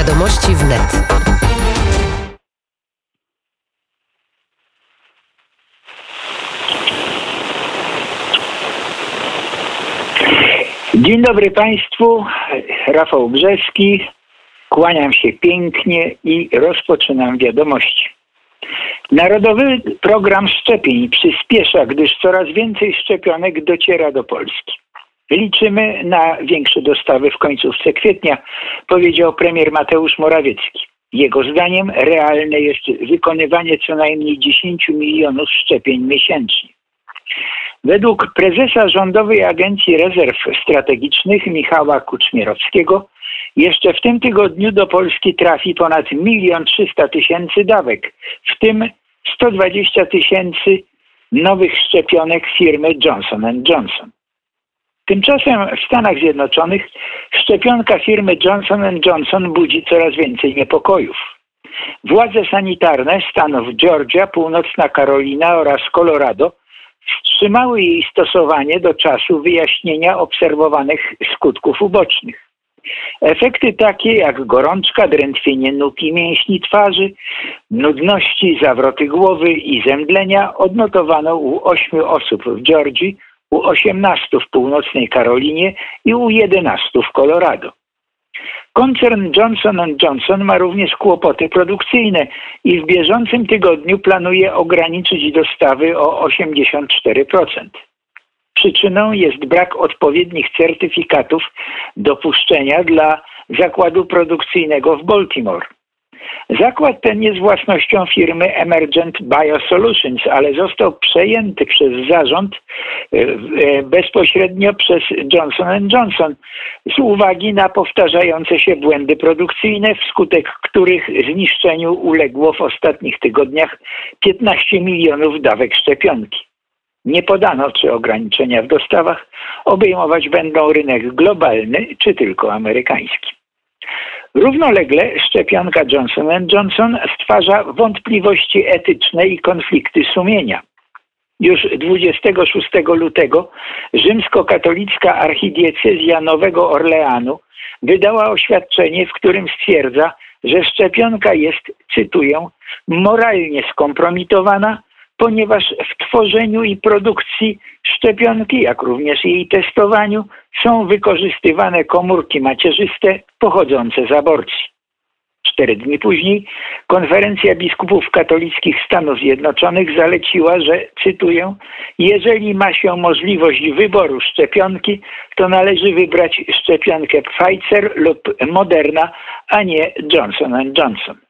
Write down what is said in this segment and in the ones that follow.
Wiadomości wnet. Dzień dobry Państwu, Rafał Brzeski. Kłaniam się pięknie i rozpoczynam wiadomości. Narodowy program szczepień przyspiesza, gdyż coraz więcej szczepionek dociera do Polski. Liczymy na większe dostawy w końcówce kwietnia, powiedział premier Mateusz Morawiecki. Jego zdaniem realne jest wykonywanie co najmniej 10 milionów szczepień miesięcznie. Według prezesa Rządowej Agencji Rezerw Strategicznych Michała Kuczmierowskiego jeszcze w tym tygodniu do Polski trafi ponad 1 300 tysięcy dawek, w tym 120 tysięcy nowych szczepionek firmy Johnson Johnson. Tymczasem w Stanach Zjednoczonych szczepionka firmy Johnson Johnson budzi coraz więcej niepokojów. Władze sanitarne stanów Georgia, Północna Karolina oraz Colorado wstrzymały jej stosowanie do czasu wyjaśnienia obserwowanych skutków ubocznych. Efekty takie jak gorączka, drętwienie nóg i mięśni twarzy, nudności, zawroty głowy i zemdlenia odnotowano u 8 osób w Georgii, u 18 w północnej Karolinie i u 11 w Colorado. Koncern Johnson Johnson ma również kłopoty produkcyjne i w bieżącym tygodniu planuje ograniczyć dostawy o 84%. Przyczyną jest brak odpowiednich certyfikatów dopuszczenia dla zakładu produkcyjnego w Baltimore. Zakład ten jest własnością firmy Emergent Biosolutions, ale został przejęty przez zarząd e, e, bezpośrednio przez Johnson Johnson z uwagi na powtarzające się błędy produkcyjne, wskutek których zniszczeniu uległo w ostatnich tygodniach 15 milionów dawek szczepionki. Nie podano, czy ograniczenia w dostawach obejmować będą rynek globalny, czy tylko amerykański. Równolegle szczepionka Johnson Johnson stwarza wątpliwości etyczne i konflikty sumienia. Już 26 lutego rzymskokatolicka archidiecezja Nowego Orleanu wydała oświadczenie, w którym stwierdza, że szczepionka jest, cytuję, moralnie skompromitowana ponieważ w tworzeniu i produkcji szczepionki, jak również jej testowaniu, są wykorzystywane komórki macierzyste pochodzące z aborcji. Cztery dni później konferencja biskupów katolickich Stanów Zjednoczonych zaleciła, że, cytuję, jeżeli ma się możliwość wyboru szczepionki, to należy wybrać szczepionkę Pfizer lub Moderna, a nie Johnson Johnson.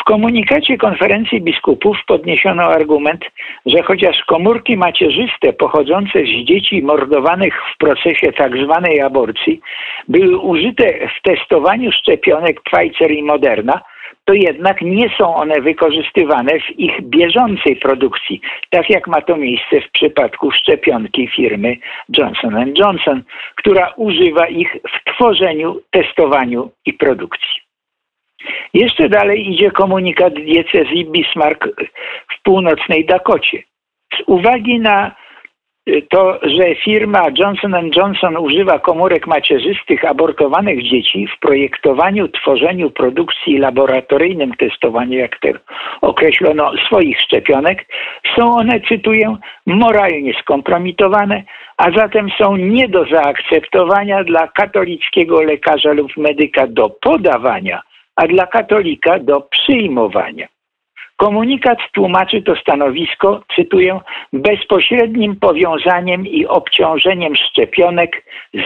W komunikacie konferencji biskupów podniesiono argument, że chociaż komórki macierzyste pochodzące z dzieci mordowanych w procesie tzw. Tak aborcji były użyte w testowaniu szczepionek Pfizer i Moderna, to jednak nie są one wykorzystywane w ich bieżącej produkcji, tak jak ma to miejsce w przypadku szczepionki firmy Johnson Johnson, która używa ich w tworzeniu, testowaniu i produkcji. Jeszcze dalej idzie komunikat diecezji Bismarck w północnej Dakocie. Z uwagi na y, to, że firma Johnson Johnson używa komórek macierzystych abortowanych dzieci w projektowaniu, tworzeniu, produkcji laboratoryjnym testowaniu, jak to określono, swoich szczepionek, są one, cytuję, moralnie skompromitowane, a zatem są nie do zaakceptowania dla katolickiego lekarza lub medyka do podawania a dla katolika do przyjmowania. Komunikat tłumaczy to stanowisko, cytuję, bezpośrednim powiązaniem i obciążeniem szczepionek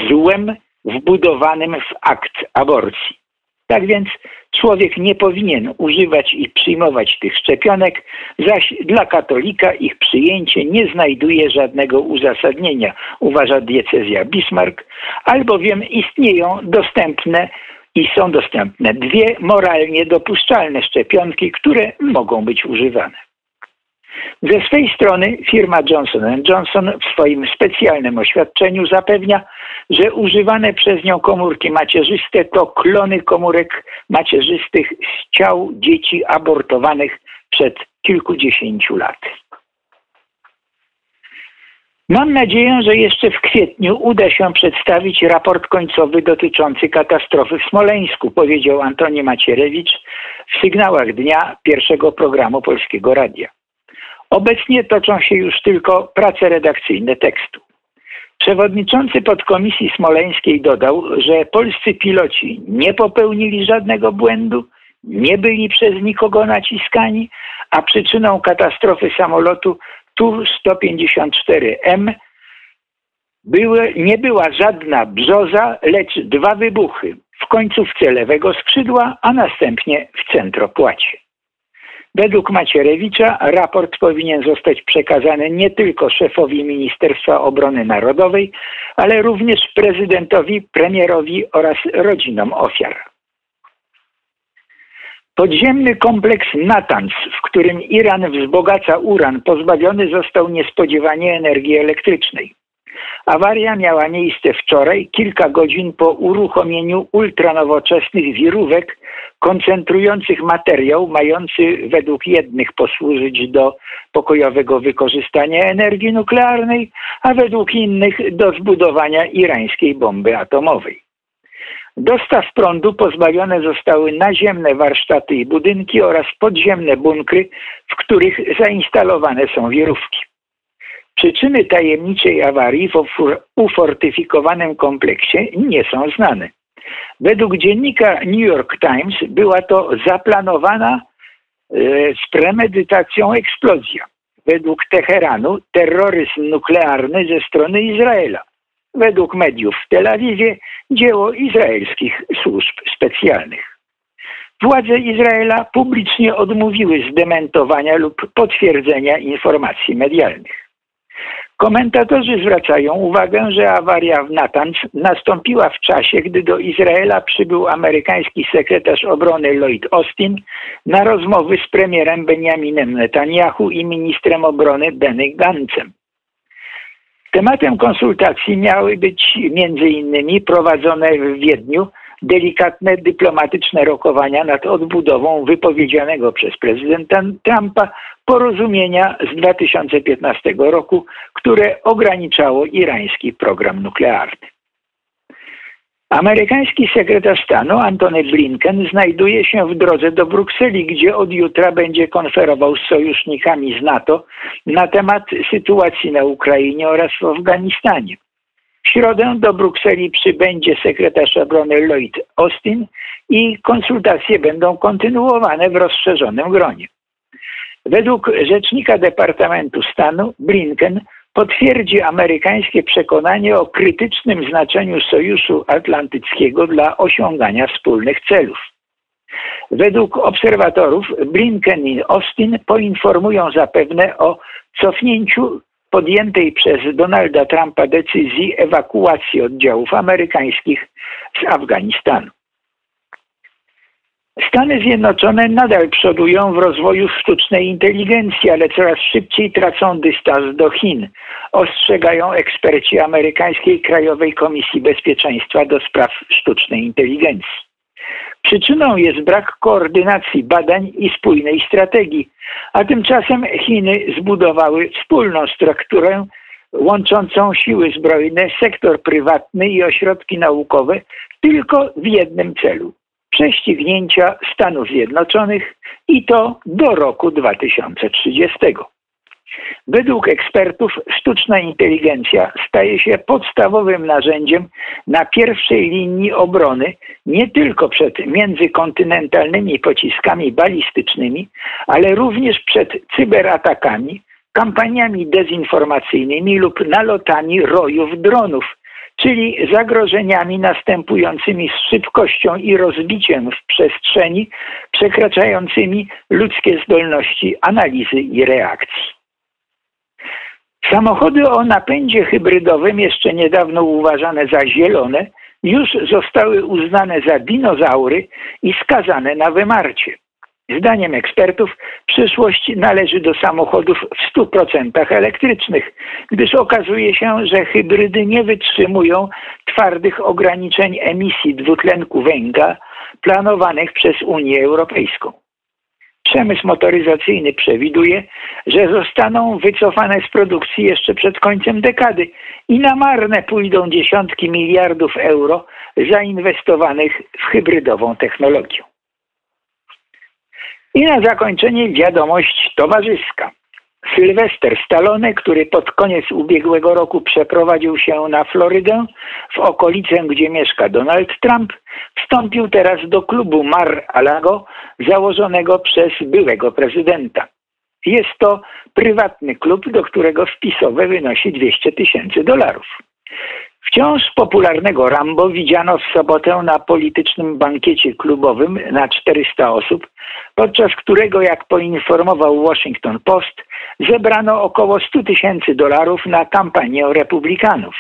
złem wbudowanym w akt aborcji. Tak więc człowiek nie powinien używać i przyjmować tych szczepionek, zaś dla katolika ich przyjęcie nie znajduje żadnego uzasadnienia, uważa diecezja Bismarck, albowiem istnieją dostępne i są dostępne dwie moralnie dopuszczalne szczepionki, które mogą być używane. Ze swej strony firma Johnson Johnson w swoim specjalnym oświadczeniu zapewnia, że używane przez nią komórki macierzyste to klony komórek macierzystych z ciał dzieci abortowanych przed kilkudziesięciu laty. Mam nadzieję, że jeszcze w kwietniu uda się przedstawić raport końcowy dotyczący katastrofy w Smoleńsku, powiedział Antoni Macierewicz w sygnałach dnia pierwszego programu Polskiego Radia. Obecnie toczą się już tylko prace redakcyjne tekstu. Przewodniczący podkomisji smoleńskiej dodał, że polscy piloci nie popełnili żadnego błędu, nie byli przez nikogo naciskani, a przyczyną katastrofy samolotu Tu-154M były, nie była żadna brzoza, lecz dwa wybuchy w końcówce lewego skrzydła, a następnie w centropłacie. Według Macierewicza raport powinien zostać przekazany nie tylko szefowi Ministerstwa Obrony Narodowej, ale również prezydentowi, premierowi oraz rodzinom ofiar. Podziemny kompleks Natanz, w którym Iran wzbogaca uran, pozbawiony został niespodziewanie energii elektrycznej. Awaria miała miejsce wczoraj, kilka godzin po uruchomieniu ultranowoczesnych wirówek koncentrujących materiał mający według jednych posłużyć do pokojowego wykorzystania energii nuklearnej, a według innych do zbudowania irańskiej bomby atomowej. Dostaw prądu pozbawione zostały naziemne warsztaty i budynki oraz podziemne bunkry, w których zainstalowane są wirówki. Przyczyny tajemniczej awarii w ufortyfikowanym kompleksie nie są znane. Według dziennika New York Times była to zaplanowana e, z premedytacją eksplozja. Według Teheranu terroryzm nuklearny ze strony Izraela. Według mediów w Tel Awiwie dzieło izraelskich służb specjalnych. Władze Izraela publicznie odmówiły zdementowania lub potwierdzenia informacji medialnych. Komentatorzy zwracają uwagę, że awaria w Natanz nastąpiła w czasie, gdy do Izraela przybył amerykański sekretarz obrony Lloyd Austin na rozmowy z premierem Benjaminem Netanyahu i ministrem obrony Benny Gantzem. Tematem konsultacji miały być między innymi prowadzone w Wiedniu delikatne dyplomatyczne rokowania nad odbudową wypowiedzianego przez prezydenta Trumpa porozumienia z 2015 roku, które ograniczało irański program nuklearny. Amerykański sekretarz stanu Antony Blinken znajduje się w drodze do Brukseli, gdzie od jutra będzie konferował z sojusznikami z NATO na temat sytuacji na Ukrainie oraz w Afganistanie. W środę do Brukseli przybędzie sekretarz obrony Lloyd Austin i konsultacje będą kontynuowane w rozszerzonym gronie. Według rzecznika Departamentu Stanu Blinken potwierdzi amerykańskie przekonanie o krytycznym znaczeniu Sojuszu Atlantyckiego dla osiągania wspólnych celów. Według obserwatorów Blinken i Austin poinformują zapewne o cofnięciu podjętej przez Donalda Trumpa decyzji ewakuacji oddziałów amerykańskich z Afganistanu. Stany Zjednoczone nadal przodują w rozwoju sztucznej inteligencji, ale coraz szybciej tracą dystans do Chin, ostrzegają eksperci amerykańskiej Krajowej Komisji Bezpieczeństwa do spraw sztucznej inteligencji. Przyczyną jest brak koordynacji badań i spójnej strategii, a tymczasem Chiny zbudowały wspólną strukturę łączącą siły zbrojne, sektor prywatny i ośrodki naukowe tylko w jednym celu prześcignięcia Stanów Zjednoczonych i to do roku 2030. Według ekspertów sztuczna inteligencja staje się podstawowym narzędziem na pierwszej linii obrony nie tylko przed międzykontynentalnymi pociskami balistycznymi, ale również przed cyberatakami, kampaniami dezinformacyjnymi lub nalotami rojów dronów, czyli zagrożeniami następującymi z szybkością i rozbiciem w przestrzeni przekraczającymi ludzkie zdolności analizy i reakcji. Samochody o napędzie hybrydowym, jeszcze niedawno uważane za zielone, już zostały uznane za dinozaury i skazane na wymarcie. Zdaniem ekspertów przyszłość należy do samochodów w 100% elektrycznych, gdyż okazuje się, że hybrydy nie wytrzymują twardych ograniczeń emisji dwutlenku węgla planowanych przez Unię Europejską. Przemysł motoryzacyjny przewiduje, że zostaną wycofane z produkcji jeszcze przed końcem dekady i na marne pójdą dziesiątki miliardów euro zainwestowanych w hybrydową technologię. I na zakończenie wiadomość towarzyska. Sylwester Stallone, który pod koniec ubiegłego roku przeprowadził się na Florydę, w okolicę, gdzie mieszka Donald Trump, wstąpił teraz do klubu Mar-a-Lago założonego przez byłego prezydenta. Jest to prywatny klub, do którego wpisowe wynosi 200 tysięcy dolarów. Wciąż popularnego Rambo widziano w sobotę na politycznym bankiecie klubowym na 400 osób, podczas którego, jak poinformował Washington Post, zebrano około 100 tysięcy dolarów na kampanię republikanów.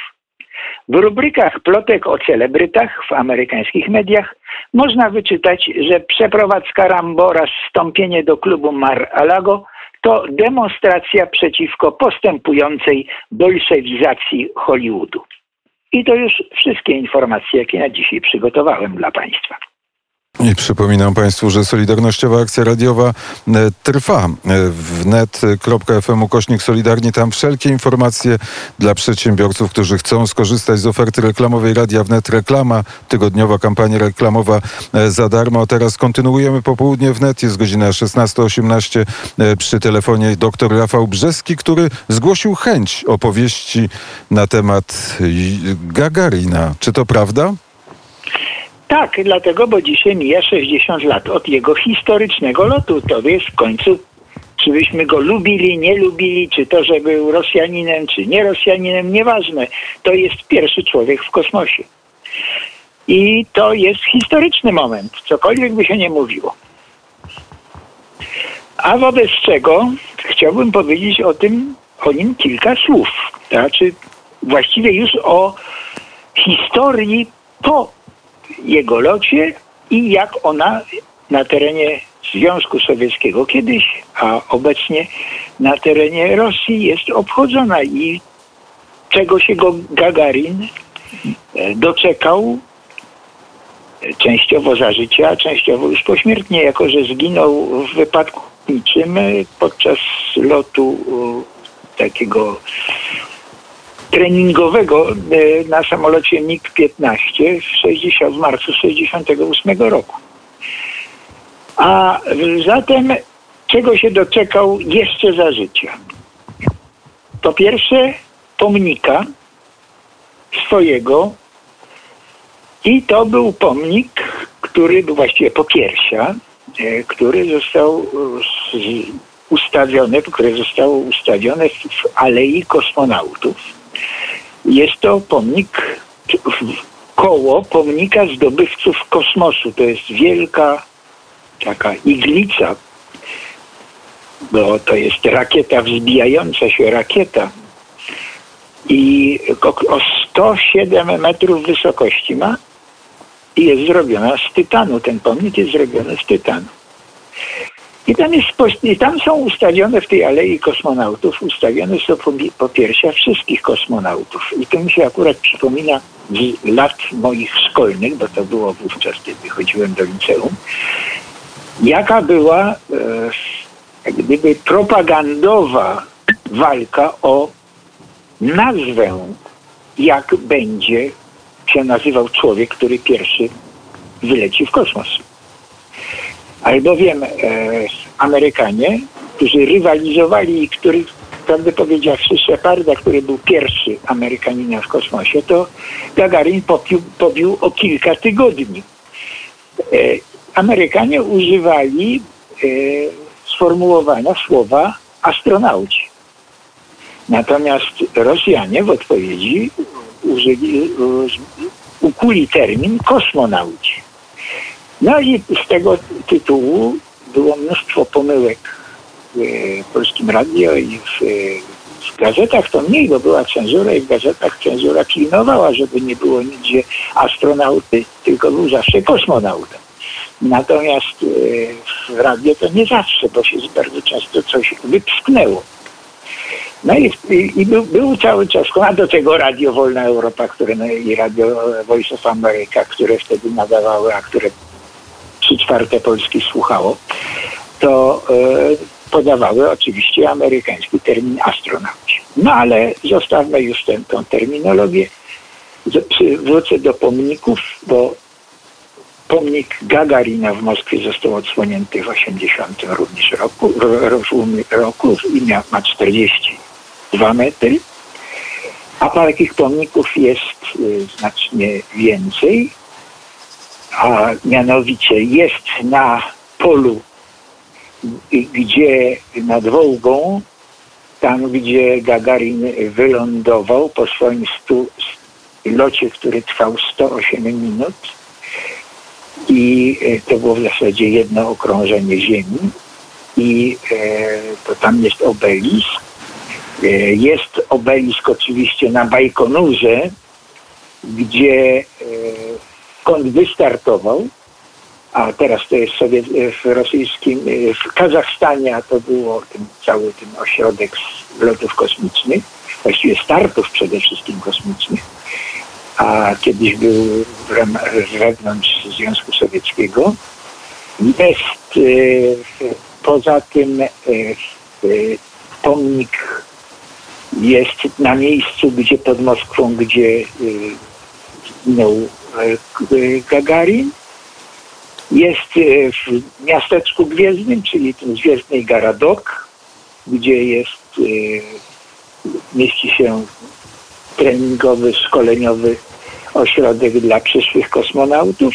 W rubrykach plotek o celebrytach w amerykańskich mediach można wyczytać, że przeprowadzka Rambo oraz wstąpienie do klubu Mar-a-Lago to demonstracja przeciwko postępującej bolszewizacji Hollywoodu. I to już wszystkie informacje, jakie na dzisiaj przygotowałem dla Państwa. I przypominam Państwu, że Solidarnościowa Akcja Radiowa e, trwa e, w net.fm ukośnik Solidarni. Tam wszelkie informacje dla przedsiębiorców, którzy chcą skorzystać z oferty reklamowej Radia Wnet. Reklama, tygodniowa kampania reklamowa e, za darmo. Teraz kontynuujemy popołudnie wnet. Jest godzina 16.18 przy telefonie dr Rafał Brzeski, który zgłosił chęć opowieści na temat Gagarina. Czy to prawda? Tak, dlatego, bo dzisiaj mija 60 lat od jego historycznego lotu. To jest w końcu, czy byśmy go lubili, nie lubili, czy to, że był Rosjaninem, czy nie Rosjaninem, nieważne. To jest pierwszy człowiek w kosmosie. I to jest historyczny moment, cokolwiek by się nie mówiło. A wobec czego chciałbym powiedzieć o tym, o nim kilka słów. Znaczy, właściwie już o historii po jego locie i jak ona na terenie Związku Sowieckiego kiedyś, a obecnie na terenie Rosji jest obchodzona. I czego się go Gagarin e, doczekał częściowo za życia, a częściowo już pośmiertnie, jako że zginął w wypadku niczym podczas lotu takiego treningowego e, na samolocie MiG-15 w, 60, w marcu 1968 roku. A zatem czego się doczekał jeszcze za życia? Po pierwsze pomnika swojego i to był pomnik, który był właściwie popiersia, e, który został ustawiony, które zostało ustawione w Alei Kosmonautów jest to pomnik, koło pomnika zdobywców kosmosu. To jest wielka taka iglica, bo to jest rakieta, wzbijająca się rakieta. I o 107 metrów wysokości ma i jest zrobiona z tytanu. Ten pomnik jest zrobiony z tytanu. I tam, jest, I tam są ustawione w tej alei kosmonautów, ustawione są popiersia wszystkich kosmonautów. I to mi się akurat przypomina z lat moich szkolnych, bo to było wówczas, kiedy chodziłem do liceum, jaka była e, gdyby propagandowa walka o nazwę, jak będzie się nazywał człowiek, który pierwszy wyleci w kosmos albowiem e, Amerykanie, którzy rywalizowali i których, prawdę powiedziawszy, Sheparda, który był pierwszy Amerykaninem w kosmosie, to Gagarin pobił, pobił o kilka tygodni. E, Amerykanie używali e, sformułowania słowa astronauci. Natomiast Rosjanie w odpowiedzi użyli, ukuli termin kosmonauci. No i z tego tytułu było mnóstwo pomyłek w Polskim Radio i w, w gazetach to mniej, bo była cenzura i w gazetach cenzura pilnowała, żeby nie było nigdzie astronauty, tylko był zawsze kosmonautem. Natomiast e, w radio to nie zawsze, bo się bardzo często coś wypsknęło. No i, i, i był, był, cały czas, a do tego Radio Wolna Europa, które, no, i Radio Voice of America, które wtedy nadawały, a które trzy czwarte Polski słuchało. to e, podawały oczywiście amerykański termin astronauci. No ale zostawmy już tę, terminologię. Wrócę do pomników, bo pomnik Gagarina w Moskwie został odsłonięty w 80 również roku, ro- ro- roku i miał, ma 42 metry. A takich pomników jest y, znacznie więcej, a mianowicie jest na polu, gdzie nad Wołgą, tam gdzie Gagarin wylądował po swoim stu, locie, który trwał 108 minut i y, to było w zasadzie jedno okrążenie Ziemi i e, to tam jest obelisk. E, Jest obelisk oczywiście na Bajkonurze, gdzie e, skąd wystartował, a teraz to jest sobie w rosyjskim, e, w Kazachstanie, a to było ten, cały ten ośrodek lotów kosmicznych, właściwie startów przede wszystkim kosmicznych, a kiedyś był wewnątrz Związku Sowieckiego. Jest e, poza tym e, pomnik jest na miejscu, gdzie pod Moskwą, gdzie y, zginął y, y, Gagarin. Jest y, w miasteczku gwiezdnym, czyli tym Gwiezdnej Garadok, gdzie jest, y, mieści się treningowy, szkoleniowy ośrodek dla przyszłych kosmonautów.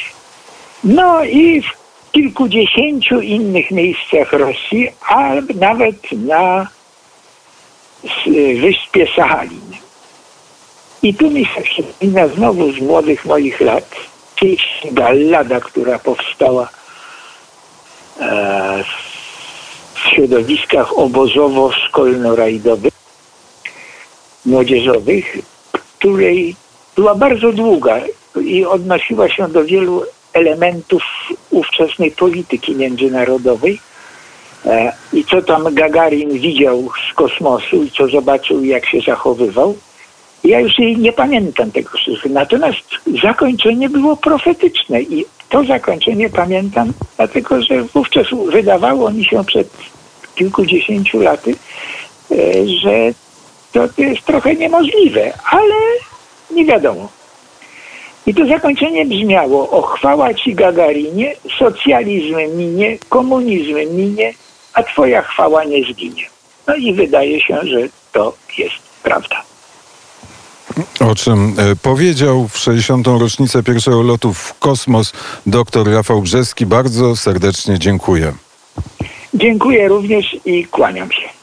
No i w kilkudziesięciu innych miejscach Rosji, a nawet na wyspie Sachalin. I tu mi się przypomina znowu z młodych moich lat pieśń Gallada, która powstała e, w środowiskach obozowo-szkolno-rajdowych, młodzieżowych, której była bardzo długa i odnosiła się do wielu elementów ówczesnej polityki międzynarodowej. E, I co tam Gagarin widział z kosmosu i co zobaczył, jak się zachowywał. Ja już jej nie pamiętam tego wszystkiego. Natomiast zakończenie było profetyczne i to zakończenie pamiętam, dlatego że wówczas wydawało mi się przed kilkudziesięciu laty, e, że to, jest trochę niemożliwe, ale nie wiadomo. I to zakończenie brzmiało: O chwała ci Gagarinie, socjalizm minie, komunizm minie, a twoja chwała nie zginie. No i wydaje się, że to jest prawda. O czym e, powiedział w 60. rocznicę pierwszego lotu w kosmos dr Rafał Brzeski. Bardzo serdecznie dziękuję. Dziękuję również i kłaniam się.